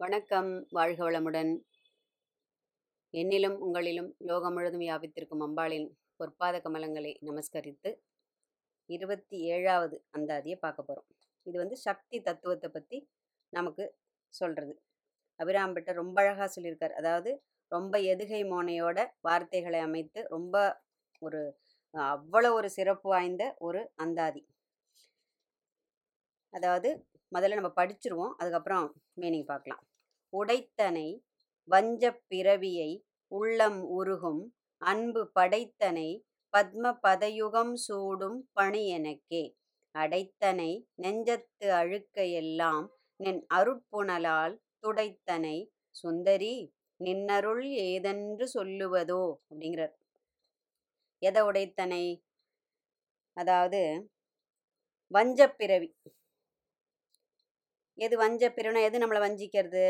வணக்கம். வாழ்க வளமுடன். என்னிலும் உங்களிலும் லோகம் முழுதும் வியாபித்திருக்கும் அம்பாளின் பொற்பாத கமலங்களை நமஸ்கரித்து இருபத்தி ஏழாவது அந்தாதியை பார்க்க போகிறோம் இது வந்து சக்தி தத்துவத்தை பற்றி நமக்கு சொல்கிறது அபிராம்பிட்ட ரொம்ப அழகாக சொல்லியிருக்கார். அதாவது ரொம்ப எதுகை மோனையோட வார்த்தைகளை அமைத்து ரொம்ப ஒரு அவ்வளோ ஒரு சிறப்பு வாய்ந்த ஒரு அந்தாதி. அதாவது முதல்ல நம்ம படிச்சிருவோம். அதுக்கப்புறம் மீனிங் பார்க்கலாம். உடைத்தனை வஞ்சப் பிறவியை உள்ளம் உருகும் அன்பு படைத்தனை பத்ம பதயுகம் சூடும் பணி எனக்கே. அடைத்தனை நெஞ்சத்து அழுக்கையெல்லாம் நின் அருட்புணலால் துடைத்தனை. சுந்தரி நின்னருள் ஏதென்று சொல்லுவதோ? அப்படிங்கிறார். எதை உடைத்தனை? அதாவது வஞ்சப்பிறவி எது வஞ்சப்பிறவினா எது நம்மளை வஞ்சிக்கிறது?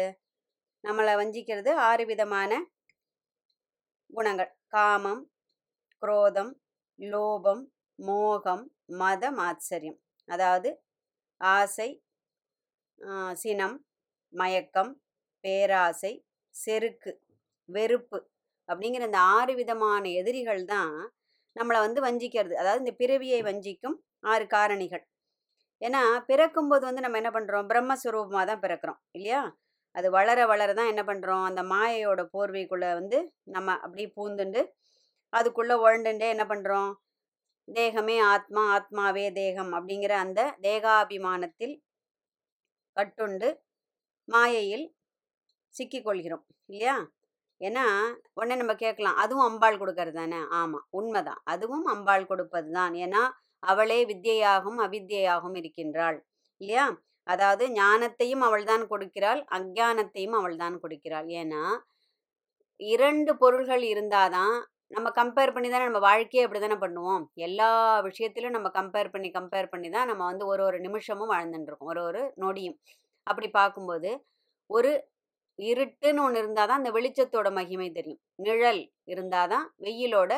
நம்மளை வஞ்சிக்கிறது ஆறு விதமான குணங்கள். காமம் குரோதம் லோபம் மோகம் மத மாத்சரியம். அதாவது ஆசை சினம் மயக்கம் பேராசை செருக்கு வெறுப்பு அப்படிங்கிற இந்த ஆறு விதமான எதிரிகள் தான் நம்மளை வந்து வஞ்சிக்கிறது. அதாவது இந்த பிறவியை வஞ்சிக்கும் ஆறு காரணிகள். ஏன்னா பிறக்கும்போது வந்து நம்ம என்ன பண்ணுறோம் பிரம்மஸ்வரூபமாக தான் பிறக்கிறோம் இல்லையா? அது வளர வளர தான் என்ன பண்ணுறோம் அந்த மாயையோட போர்வைக்குள்ளே வந்து நம்ம அப்படியே பூந்துண்டு அதுக்குள்ளே உழண்டுண்டே என்ன பண்ணுறோம் தேகமே ஆத்மா ஆத்மாவே தேகம் அப்படிங்கிற அந்த தேகாபிமானத்தில் கட்டுண்டு மாயையில் சிக்கிக்கொள்கிறோம் இல்லையா? ஏன்னா உடனே நம்ம கேட்கலாம் அதுவும் அம்பாள் கொடுக்கறது தானே? ஆமாம் உண்மைதான் அதுவும் அம்பாள் கொடுப்பது தான். ஏன்னா அவளே வித்தியாகவும் அவித்தியாகவும் இருக்கின்றாள் இல்லையா? அதாவது ஞானத்தையும் அவள்தான் கொடுக்கிறாள் அஜானத்தையும் அவள்தான் கொடுக்கிறாள். ஏன்னா இரண்டு பொருள்கள் இருந்தாதான் நம்ம கம்பேர் பண்ணி தானே நம்ம வாழ்க்கையே அப்படி தானே பண்ணுவோம். எல்லா விஷயத்திலும் நம்ம கம்பேர் பண்ணி கம்பேர் பண்ணி தான் நம்ம வந்து ஒரு ஒரு நிமிஷமும் வாழ்ந்துட்டுருக்கோம் ஒரு ஒரு நொடியும். அப்படி பார்க்கும்போது ஒரு இருட்டுன்னு ஒன்று இருந்தால் தான் அந்த வெளிச்சத்தோட மகிமை தெரியும். நிழல் இருந்தால் தான் வெயிலோட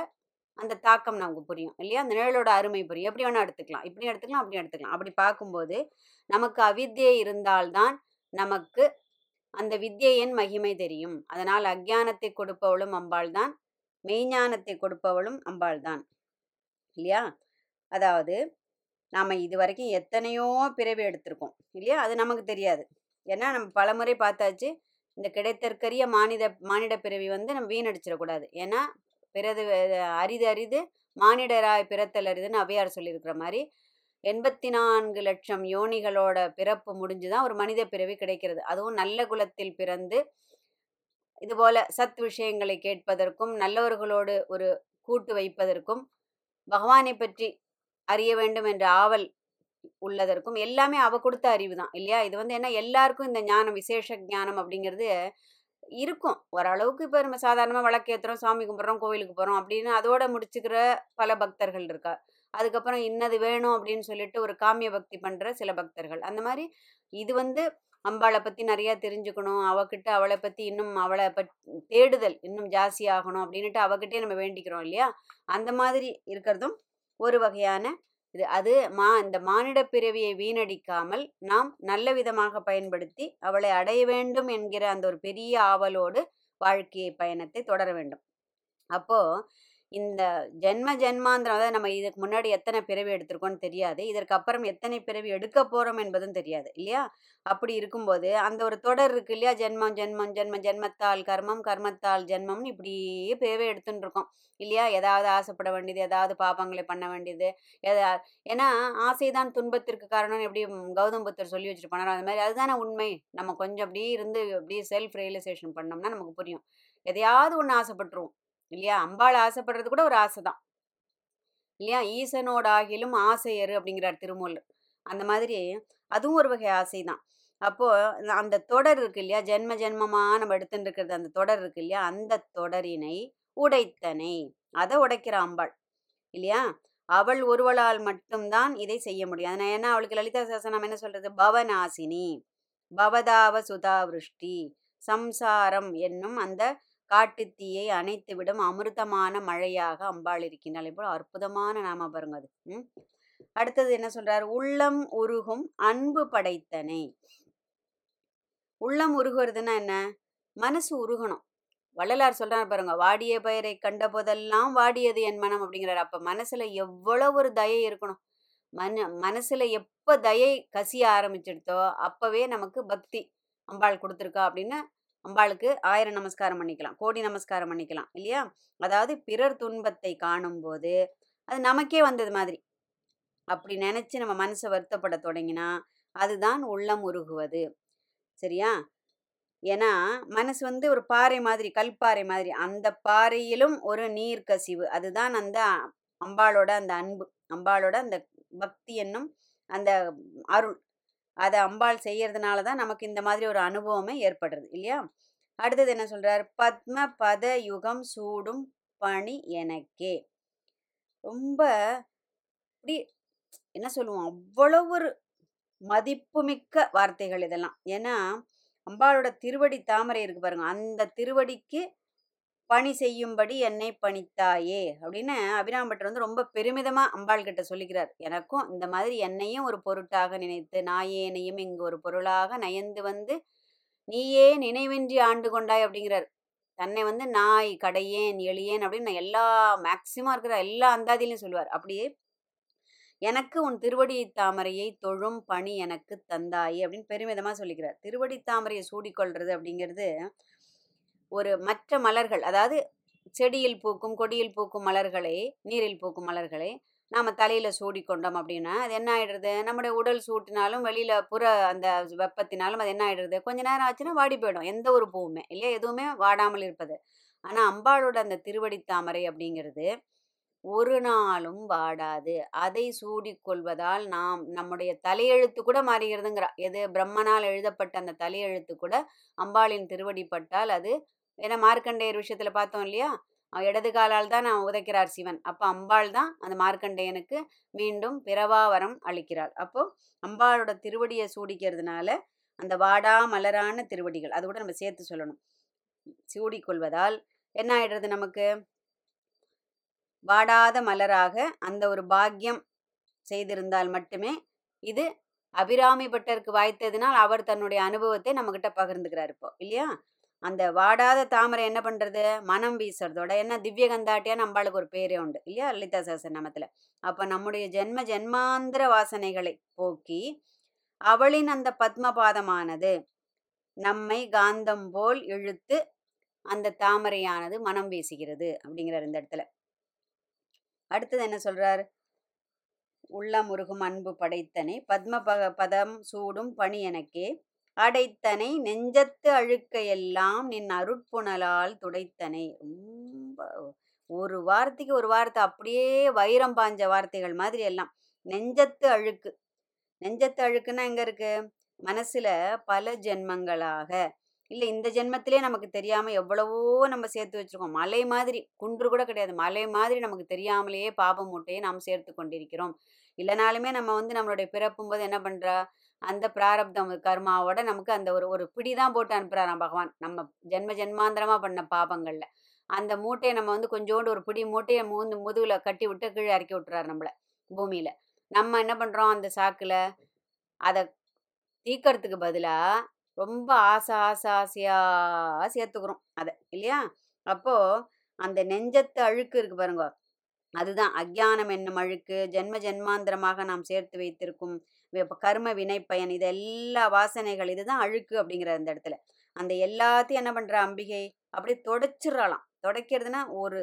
அந்த தாக்கம் நமக்கு புரியும் இல்லையா? அந்த நிழலோட அருமை புரியும். எப்படி வேணால் எடுத்துக்கலாம். இப்படி எடுத்துக்கலாம் அப்படி எடுத்துக்கலாம். அப்படி பார்க்கும்போது நமக்கு அவித்தியை இருந்தால்தான் நமக்கு அந்த வித்தியையின் மகிமை தெரியும். அதனால் அக்ஞானத்தை கொடுப்பவளும் அம்பாள் தான் மெய்ஞானத்தை கொடுப்பவளும் அம்பாள் தான் இல்லையா? அதாவது நாம் இது வரைக்கும் எத்தனையோ பிறவி எடுத்திருக்கோம் இல்லையா? அது நமக்கு தெரியாது. ஏன்னா நம்ம பலமுறை பார்த்தாச்சு இந்த கிடைத்தற்கரிய மானிட மானிட பிறவி வந்து நம்ம வீணடிச்சிடக்கூடாது. ஏன்னா பிறது அரிது அரிது மானிடராய் பிறத்தல் அரிதுன்னு அவையார் சொல்லியிருக்கிற மாதிரி எண்பத்தி நான்கு லட்சம் யோனிகளோட பிறப்பு முடிஞ்சு தான் ஒரு மனித பிறவி கிடைக்கிறது. அதுவும் நல்ல குலத்தில் பிறந்து இதுபோல சத் விஷயங்களை கேட்பதற்கும் நல்லவர்களோடு ஒரு கூட்டு வைப்பதற்கும் பகவானை பற்றி அறிய வேண்டும் என்ற ஆவல் உள்ளதற்கும் எல்லாமே அவ கொடுத்த அறிவு தான் இல்லையா? இது வந்து என்ன? எல்லாருக்கும் இந்த ஞானம் விசேஷ ஞானம் அப்படிங்கிறது இருக்கும். ஓரளவுக்கு இப்போ நம்ம சாதாரணமாக விளக்கேற்றுறோம் சாமி கும்பிட்றோம் கோவிலுக்கு போகிறோம் அப்படின்னு அதோட முடிச்சுக்கிற பல பக்தர்கள் இருக்கா? அதுக்கப்புறம் இன்னது வேணும் அப்படின்னு சொல்லிட்டு ஒரு காமிய பக்தி பண்ணுற சில பக்தர்கள். அந்த மாதிரி இது வந்து அம்பாளை பற்றி நிறையா தெரிஞ்சுக்கணும் அவகிட்ட அவளை பற்றி இன்னும் அவளை பட் தேடுதல் இன்னும் ஜாஸ்தி ஆகணும் அப்படின்ட்டு அவகிட்டே நம்ம வேண்டிக்கிறோம் இல்லையா? அந்த மாதிரி இருக்கிறதும் ஒரு வகையான இது அது மா இந்த மானிட பிறவியை வீணடிக்காமல் நாம் நல்ல விதமாக பயன்படுத்தி அவளை அடைய வேண்டும் என்கிற அந்த ஒரு பெரிய ஆவலோடு வாழ்க்கை பயணத்தை தொடர வேண்டும். அப்போ இந்த ஜென்ம ஜென்மாந்திரம் அதாவது நம்ம இதுக்கு முன்னாடி எத்தனை பிறவி எடுத்திருக்கோம்னு தெரியாது. இதற்கு அப்புறம் எத்தனை பிறவி எடுக்க போகிறோம் என்பதும் தெரியாது இல்லையா? அப்படி இருக்கும்போது அந்த ஒரு தொடர் இருக்கு இல்லையா? ஜென்மம் ஜென்மம் ஜென்ம ஜென்மத்தால் கர்மம் கர்மத்தால் ஜென்மம்னு இப்படியே பிறவி எடுத்துன்னு இருக்கோம் இல்லையா? ஏதாவது ஆசைப்பட வேண்டியது ஏதாவது பாப்பங்களை பண்ண வேண்டியது எதா ஏன்னா ஆசைதான் துன்பத்திற்கு காரணம்னு எப்படி கௌதம் புத்தர் சொல்லி வச்சுட்டு போனாரோ அந்த மாதிரி அதுதானே உண்மை. நம்ம கொஞ்சம் அப்படியே இருந்து அப்படியே செல்ஃப் ரியலைசேஷன் பண்ணோம்னா நமக்கு புரியும். எதையாவது ஒன்று ஆசைப்பட்டுருவோம். இல்லையா? அம்பாள் ஆசைப்படுறது கூட ஒரு ஆசை தான். இல்லையா? ஈசனோட ஆகிலும் ஆசையரு அப்படிங்கிறார் திருமூல் அந்த மாதிரி அதுவும் ஒரு வகை ஆசை தான். அப்போது அந்த தொடர் இருக்கு இல்லையா? ஜென்ம ஜென்மமாக நம்ம எடுத்துட்டு இருக்கிறது அந்த தொடர் இருக்கு இல்லையா? அந்த தொடரினை உடைத்தனை. அதை உடைக்கிற அம்பாள். இல்லையா? அவள் ஒருவளால் மட்டும்தான் இதை செய்ய முடியும். அதனால் ஏன்னா அவளுக்கு லலிதா சாசனம் என்ன சொல்றது? பவநாசினி பவதாவ சுதாவிருஷ்டி. சம்சாரம் என்னும் அந்த காட்டுத்தீயை அணைத்துவிடும் அமிர்தமான மழையாக அம்பாள் இருக்கின்றாள். இப்போ அற்புதமான நாம பாருங்க அது. ம். அடுத்தது என்ன சொல்றார்? உள்ளம் உருகும் அன்பு படைத்தனை. உள்ளம் உருகுறதுன்னா என்ன? மனசு உருகணும். வள்ளலார் சொல்றாரு பாருங்க வாடிய பயிரை கண்ட போதெல்லாம் வாடியது என் மனம் அப்படிங்கிறாரு. அப்ப மனசுல எவ்வளவு ஒரு தயை இருக்கணும். மன மனசுல எப்ப தயை கசிய ஆரம்பிச்சிடுதோ அப்பவே நமக்கு பக்தி அம்பாள் கொடுத்துருக்கா அப்படின்னு அம்பாளுக்கு ஆயிரம் நமஸ்காரம் பண்ணிக்கலாம் கோடி நமஸ்காரம் பண்ணிக்கலாம் இல்லையா? அதாவது பிறர் துன்பத்தை காணும்போது அது நமக்கே வந்தது மாதிரி. அப்படி நினச்சி நம்ம மனசை வருத்தப்பட தொடங்கினா அதுதான் உள்ளம் உருகுவது சரியா? ஏன்னா மனசு வந்து ஒரு பாறை மாதிரி கல்பாறை மாதிரி அந்த பாறையிலும் ஒரு நீர் கசிவு. அதுதான் அந்த அம்பாளோட அந்த அன்பு அம்பாளோட அந்த பக்தி என்னும் அந்த அருள். அதை அம்பாள் செய்யறதுனால தான் நமக்கு இந்த மாதிரி ஒரு அனுபவமே ஏற்படுறது இல்லையா? அடுத்தது என்ன சொல்றார்? பத்ம பத யுகம் சூடும் பணி எனக்கே. ரொம்ப அப்படி என்ன சொல்லுவோம்? அவ்வளவு ஒரு மதிப்புமிக்க வார்த்தைகள் இதெல்லாம். ஏன்னா அம்பாளோட திருவடி தாமரை இருக்கு பாருங்க. அந்த திருவடிக்கு பணி செய்யும்படி என்னை பணித்தாயே அப்படின்னு அபிராம்பட்டர் வந்து ரொம்ப பெருமிதமா அம்பாள் கிட்ட சொல்லிக்கிறார். எனக்கும் இந்த மாதிரி என்னையும் ஒரு பொருட்டாக நினைத்து நாயேனையும் இங்கு ஒரு பொருளாக நயந்து வந்து நீயே நினைவின்றி ஆண்டு கொண்டாய் அப்படிங்கிறார். தன்னை வந்து நாய் கடையேன் எளியேன் அப்படின்னு நான் எல்லா மேக்சிமம் இருக்கிற எல்லா அந்தாதிலையும் சொல்லுவார். அப்படியே எனக்கு உன் திருவடி தாமரையை தொழும் பணி எனக்கு தந்தாயே அப்படின்னு பெருமிதமாக சொல்லிக்கிறார். திருவடி தாமரையை சூடிக்கொள்றது அப்படிங்கிறது ஒரு மற்ற மலர்கள் அதாவது செடியில் பூக்கும் கொடியில் பூக்கும் மலர்களை நீரில் பூக்கும் மலர்களை நாம் தலையில் சூடிக்கொண்டோம் அப்படின்னா அது என்ன ஆகிடுறது நம்முடைய உடல் சூட்டினாலும் வெளியில் புற அந்த வெப்பத்தினாலும் அது என்ன ஆகிடுறது கொஞ்ச நேரம் ஆச்சுன்னா வாடி போயிடும் எந்த ஒரு பூவுமே இல்லையா? எதுவுமே வாடாமல் இருப்பது. ஆனால் அம்பாளோட அந்த திருவடி தாமரை அப்படிங்கிறது ஒரு நாளும் வாடாது. அதை சூடிக்கொள்வதால் நாம் நம்முடைய தலையெழுத்து கூட மாறுகிறதுங்கிறா எது பிரம்மனால் எழுதப்பட்ட அந்த தலையெழுத்து கூட அம்பாளின் திருவடி பட்டால் அது ஏன்னா மார்க்கண்டேயர் விஷயத்துல பார்த்தோம் இல்லையா? அவன் இடது காலால் தான் நான் உதைக்கிறார் சிவன். அப்போ அம்பாள் தான் அந்த மார்க்கண்டேயனுக்கு மீண்டும் பிறவாவரம் அளிக்கிறாள். அப்போ அம்பாளோட திருவடியை சூடிக்கிறதுனால அந்த வாடா மலரான திருவடிகள் அது கூட நம்ம சேர்த்து சொல்லணும். சூடிக்கொள்வதால் என்ன ஆயிடுறது நமக்கு? வாடாத மலராக அந்த ஒரு பாக்கியம் செய்திருந்தால் மட்டுமே இது அபிராமி பட்டருக்கு வாய்த்ததினால் அவர் தன்னுடைய அனுபவத்தை நம்மக்கிட்ட பகிர்ந்துக்கிறார் இப்போ இல்லையா? அந்த வாடாத தாமரை என்ன பண்ணுறது மனம் வீசுறதோட. என்ன திவ்ய கந்தாட்டியா நம்மளுக்கு ஒரு பேரே உண்டு இல்லையா? லலிதா சஹஸ்ரநாமத்தில் அப்போ நம்முடைய ஜென்ம ஜென்மாந்திர வாசனைகளை போக்கி அவளின் அந்த பத்மபாதமானது நம்மை காந்தம் போல் இழுத்து அந்த தாமரையானது மனம் வீசுகிறது அப்படிங்கிறார் இந்த இடத்துல. அடுத்தது என்ன சொல்றார்? உள்ளம் உருகும் அன்பு படைத்தனை பத்ம பக பதம் சூடும் பணி எனக்கே அடைத்தனை நெஞ்சத்து அழுக்கையெல்லாம் நின் அருட்புணலால் துடைத்தனை. ரொம்ப ஒரு வார்த்தைக்கு ஒரு வார்த்தை அப்படியே வைரம் பாஞ்ச வார்த்தைகள் மாதிரி எல்லாம். நெஞ்சத்து அழுக்கு. நெஞ்சத்து அழுக்குன்னா எங்க இருக்கு? மனசுல பல ஜென்மங்களாக. இல்லை இந்த ஜென்மத்திலே நமக்கு தெரியாம எவ்வளவோ நம்ம சேர்த்து வச்சிருக்கோம். மலை மாதிரி குன்று கூட கிடையாது. மலை மாதிரி நமக்கு தெரியாமலேயே பாப மூட்டையை நாம் சேர்த்து கொண்டிருக்கிறோம். இல்லைனாலுமே நம்ம வந்து நம்மளுடைய பிறப்பும் போது என்ன பண்றா? அந்த பிராரப்தம் கர்மாவோட நமக்கு அந்த ஒரு ஒரு பிடி தான் போட்டு அனுப்புறாராம் பகவான். நம்ம ஜென்ம ஜென்மாந்திரமா பண்ண பாபங்கள்ல. அந்த மூட்டையை நம்ம வந்து கொஞ்சோண்டு ஒரு பிடி மூட்டையை மூந்து முதுகுல கட்டி விட்டு கீழே இறக்கி விட்டுறாரு நம்மள பூமியில. நம்ம என்ன பண்றோம் அந்த சாக்குல? அதை தீக்கிறதுக்கு பதிலா ரொம்ப ஆசை ஆசை ஆசையா சேர்த்துக்கிறோம் அதை இல்லையா? அப்போ அந்த நெஞ்சத்து அழுக்கு இருக்கு பாருங்க. அதுதான் அக்ஞானம் என்னும் அழுக்கு. ஜென்ம ஜென்மாந்திரமாக நாம் சேர்த்து வைத்திருக்கும் கர்ம வினை பயன் இது எல்லா வாசனைகள் இதுதான் அழுக்கு அப்படிங்கிற அந்த இடத்துல. அந்த எல்லாத்தையும் என்ன பண்ற அம்பிகை? அப்படியே தொடச்சிடலாம் துடைக்கிறதுனா ஒரு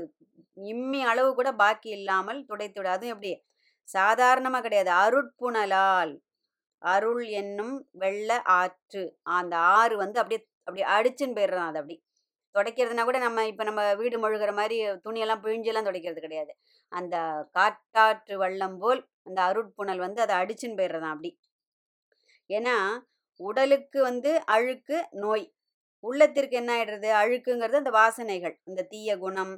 இம்மி அளவு கூட பாக்கி இல்லாமல் துடைத்து அதுவும் எப்படி? சாதாரணமா கிடையாது. அருட்புணலால் அருள் என்னும் வெள்ள ஆற்று. அந்த ஆறு வந்து அப்படியே அப்படியே அடிச்சுன்னு போயிடுறான் அது அப்படி. துடைக்கிறதுனா கூட நம்ம இப்போ நம்ம வீடு மொழுகிற மாதிரி துணியெல்லாம் பிழிஞ்செல்லாம் துடைக்கிறது கிடையாது. அந்த காட்டாற்று வள்ளம் போல் அந்த அருட்புணல் வந்து அதை அடிச்சுன்னு போயிடுறதான் அப்படி. ஏன்னா உடலுக்கு வந்து அழுக்கு நோய். உள்ளத்திற்கு என்ன ஆயிடுறது? அழுக்குங்கிறது அந்த வாசனைகள். இந்த தீய குணம்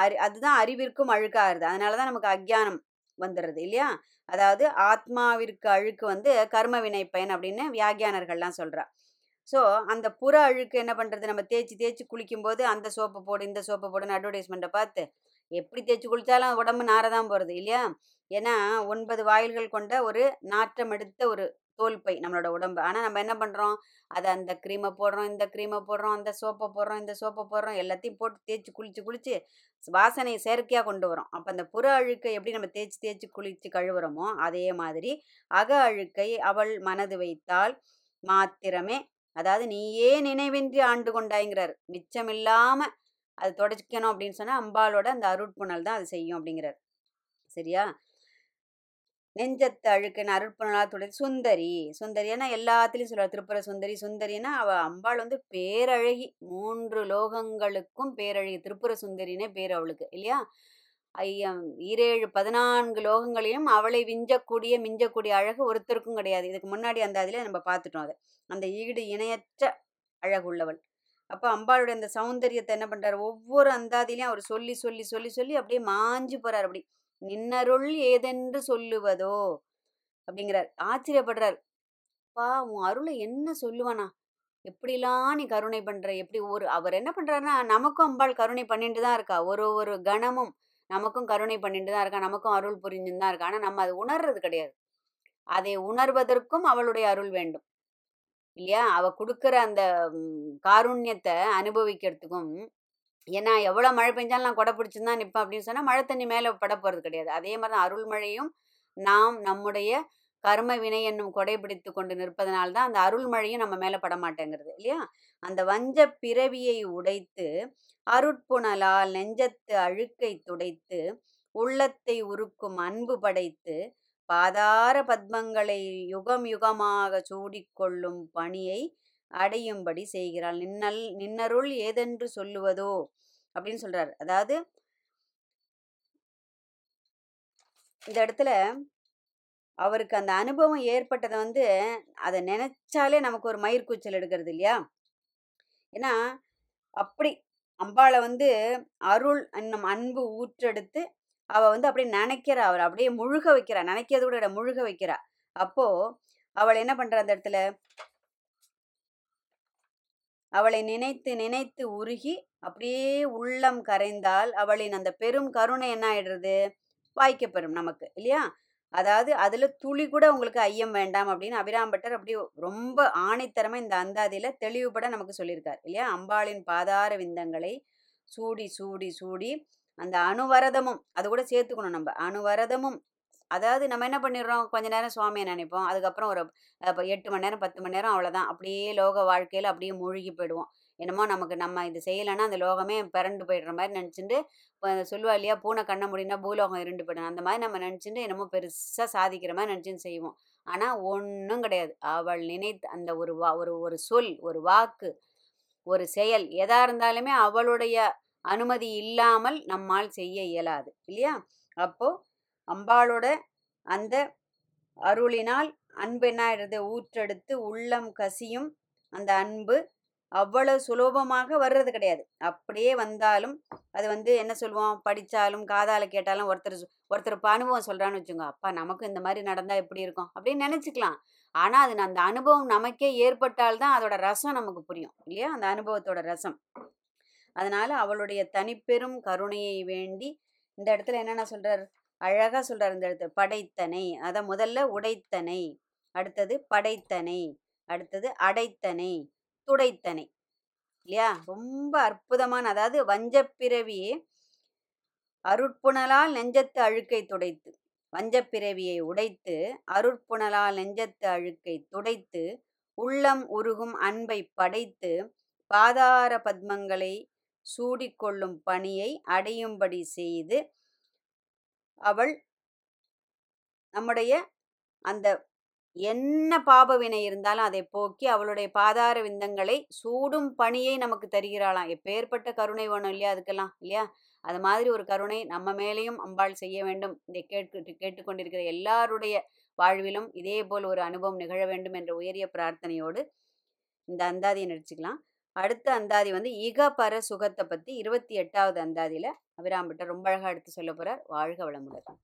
அறி அதுதான் அறிவிற்கும் அழுக்காகிறது அதனால தான் நமக்கு அக்ஞானம் வந்துடுறது இல்லையா? அதாவது ஆத்மாவிற்கு அழுக்கு வந்து கர்ம வினை பயன் அப்படின்னு வியாகியானர்கள்லாம் சொல்றா. ஸோ அந்த புற அழுக்கு என்ன பண்ணுறது நம்ம தேய்ச்சி தேய்ச்சி குளிக்கும்போது அந்த சோப்பு போடு இந்த சோப்பு போடுன்னு அட்வர்டைஸ்மெண்ட்டை பார்த்து எப்படி தேய்ச்சி குளித்தாலும் உடம்பு நார தான் போகிறது இல்லையா? ஏன்னா ஒன்பது வாயில்கள் கொண்ட ஒரு நாற்றம் எடுத்த ஒரு தோல்பை நம்மளோட உடம்பு. ஆனால் நம்ம என்ன பண்ணுறோம் அதை அந்த க்ரீமை போடுறோம் இந்த க்ரீமை போடுறோம் அந்த சோப்பை போடுறோம் இந்த சோப்பை போடுறோம் எல்லாத்தையும் போட்டு தேய்ச்சி குளித்து குளித்து வாசனை செயற்கையாக கொண்டு வரோம். அப்போ அந்த புற அழுக்கை எப்படி நம்ம தேய்ச்சி தேய்ச்சி குளித்து கழுவுறோமோ அதே மாதிரி அக அழுக்கை அவள் மனது வைத்தால் மாத்திரமே. அதாவது நீயே நினைவின்றி ஆண்டு கொண்டாய்ங்கிறார். மிச்சமில்லாமல் அது தொடச்சிக்கணும் அப்படின்னு சொன்னால் அம்பாலோட அந்த அருட்புணல் தான் அது செய்யும் அப்படிங்கிறார். சரியா? நெஞ்சத்து அழுக்குன்னு அருட்புணலாக துடை சுந்தரி. சுந்தரி எல்லாத்துலேயும் சொல்லுவார். திருப்புர சுந்தரி சுந்தரினா அவள் அம்பாள் வந்து பேரழகி மூன்று லோகங்களுக்கும் பேரழகி. திருப்புர சுந்தரினே பேர் அவளுக்கு இல்லையா? ஐயம் ஈரேழு பதினான்கு லோகங்களையும் அவளை விஞ்சக்கூடிய மிஞ்சக்கூடிய அழகு ஒருத்தருக்கும் கிடையாது. இதுக்கு முன்னாடி அந்த அதில் நம்ம பார்த்துட்டோம் அதை. அந்த ஈடு இணையற்ற அழகுள்ளவள் அப்போ அம்பாளுடைய அந்த சௌந்தரியத்தை என்ன பண்றாரு? ஒவ்வொரு அந்தாதிலையும் அவர் சொல்லி சொல்லி சொல்லி சொல்லி அப்படியே மாஞ்சு போறார். அப்படி நின்னருள் ஏதென்று சொல்லுவதோ அப்படிங்கிறார். ஆச்சரியப்படுறார். பா உன் அருளை என்ன சொல்லுவானா? எப்படிலாம் நீ கருணை பண்ற? எப்படி ஒரு அவர் என்ன பண்றாருன்னா நமக்கும் அம்பாள் கருணை பண்ணிட்டு தான் இருக்கா. ஒரு ஒரு கணமும் நமக்கும் கருணை பண்ணிட்டு தான் இருக்கா. நமக்கும் அருள் புரிஞ்சுன்னு தான் இருக்கா. ஆனா நம்ம அதை உணர்றது கிடையாது. அதை உணர்வதற்கும் அவளுடைய அருள் வேண்டும். இல்லையா? அவ கொடுக்குற அந்த காருண்யத்தை அனுபவிக்கிறதுக்கும் ஏன்னா எவ்வளோ மழை பெஞ்சாலும் நான் கொடை பிடிச்சிருந்தா தான் நிற்பேன் அப்படின்னு சொன்னால் மழை தண்ணி மேலே பட போகிறது கிடையாது. அதே மாதிரி தான் அருள்மழையும் நாம் நம்முடைய கர்ம வினை என்னும் கொடை பிடித்து கொண்டு நிற்பதனால தான் அந்த அருள்மழையும் நம்ம மேலே பட மாட்டேங்கிறது இல்லையா? அந்த வஞ்ச பிறவியை உடைத்து அருட்புணலால் நெஞ்சத்து அழுக்கை துடைத்து உள்ளத்தை உருக்கும் அன்பு படைத்து பாதார பத்மங்களை யுகம் யுகமாக சூடிக்கொள்ளும் பணியை அடையும்படி செய்கிறாள். நின்னல் நின்னருள் ஏதென்று சொல்லுவதோ? அப்படின்னு சொல்றார். அதாவது இந்த இடத்துல அவருக்கு அந்த அனுபவம் ஏற்பட்டதை வந்து அதை நினைச்சாலே நமக்கு ஒரு மயிர்கூச்சல் எடுக்கிறது இல்லையா? ஏன்னா அப்படி அம்பாளை வந்து அருள் என்னும் அன்பு ஊற்றெடுத்து அவ வந்து அப்படியே நினைக்கிறா. அவர் அப்படியே முழுக வைக்கிறா. நினைக்கிறத கூட முழுக வைக்கிறா. அப்போ அவள் என்ன பண்றா அந்த இடத்துல? அவளை நினைத்து நினைத்து உருகி அப்படியே உள்ளம் கரைந்தால் அவளின் அந்த பெரும் கருணை என்ன ஆயிடுறது? வாய்க்கப்பெறும் நமக்கு இல்லையா? அதாவது அதுல துளி கூட உங்களுக்கு ஐயம் வேண்டாம் அப்படின்னு அபிராம்பட்டர் அப்படி ரொம்ப ஆணைத்தரமா இந்த அந்தாதியில தெளிவுபட நமக்கு சொல்லியிருக்கார் இல்லையா? அம்பாளின் பாதார விந்தங்களை சூடி சூடி சூடி அந்த அணுவரதமும் அது கூட சேர்த்துக்கணும் நம்ம. அணுவரதமும் அதாவது நம்ம என்ன பண்ணிடுறோம்? கொஞ்ச நேரம் சுவாமியை நினைப்போம். அதுக்கப்புறம் ஒரு எட்டு மணி நேரம் பத்து மணி நேரம் அவ்வளோதான் அப்படியே லோக வாழ்க்கையில் அப்படியே மூழ்கி போயிடுவோம். என்னமோ நமக்கு நம்ம இது செய்யலைன்னா அந்த லோகமே பிறண்டு போயிடுற மாதிரி நினச்சிட்டு இப்போ சொல்லுவா இல்லையா? பூனை கண்ண முடினா பூலோகம் இருண்டு போயிடும். அந்த மாதிரி நம்ம நினச்சிட்டு என்னமோ பெருசாக சாதிக்கிற மாதிரி நினச்சின்னு செய்வோம். ஆனால் ஒன்றும் கிடையாது. அவள் நினைத்து அந்த ஒரு வா ஒரு ஒரு சொல் ஒரு வாக்கு ஒரு செயல் எதா இருந்தாலுமே அவளுடைய அனுமதி இல்லாமல் நம்மால் செய்ய இயலாது இல்லையா? அப்போ அம்பாளோட அந்த அருளினால் அன்பு என்ன ஆயிடுறது ஊற்றெடுத்து உள்ளம் கசியும் அந்த அன்பு அவ்வளவு சுலபமாக வர்றது கிடையாது. அப்படியே வந்தாலும் அது வந்து என்ன சொல்லுவோம்? படித்தாலும் காதால் கேட்டாலும் ஒருத்தர் ஒருத்தர் இப்போ அனுபவம் சொல்கிறான்னு வச்சுக்கோங்க. அப்பா நமக்கும் இந்த மாதிரி நடந்தால் எப்படி இருக்கும்? அப்படின்னு நினச்சிக்கலாம். ஆனால் அது அந்த அனுபவம் நமக்கே ஏற்பட்டால்தான் அதோட ரசம் நமக்கு புரியும் இல்லையா? அந்த அனுபவத்தோட ரசம். அதனால அவளுடைய தனிப்பெரும் கருணையை வேண்டி இந்த இடத்துல என்னென்ன சொல்றார்? அழகா சொல்றார் இந்த இடத்துல. படைத்தனை. அதை முதல்ல உடைத்தனை. அடுத்தது படைத்தனை. அடுத்தது அடைத்தனை. துடைத்தனை. இல்லையா? ரொம்ப அற்புதமான அதாவது வஞ்சப்பிறவி அருட்புணலால் நெஞ்சத்து அழுக்கை துடைத்து வஞ்சப்பிறவியை உடைத்து அருட்புணலால் நெஞ்சத்து அழுக்கை துடைத்து உள்ளம் உருகும் அன்பை படைத்து பாதார பத்மங்களை சூடிக்கொள்ளும் பணியை அடையும்படி செய்து அவள் நம்முடைய அந்த என்ன பாபவினை இருந்தாலும் அதை போக்கி அவளுடைய பாதார விந்தங்களை சூடும் பணியை நமக்கு தருகிறாளாம். எப்பேற்பட்ட கருணை வேணும் இல்லையா அதுக்கெல்லாம் இல்லையா? அது மாதிரி ஒரு கருணை நம்ம மேலேயும் அம்பாள் செய்ய வேண்டும். இதை கேட்டு கேட்டுக்கொண்டிருக்கிற எல்லாருடைய வாழ்விலும் இதே போல் ஒரு அனுபவம் நிகழ வேண்டும் என்ற உயரிய பிரார்த்தனையோடு இந்த அந்தாதியை நடிச்சுக்கலாம் அடுத்த அந்தாதி வந்து இகபர சுகத்தை பற்றி இருபத்தி எட்டாவது அந்தாதியில் அபிராம்பிட்ட ரொம்ப அழகாக எடுத்து சொல்ல போகிறார் வாழ்க வளமுடன்.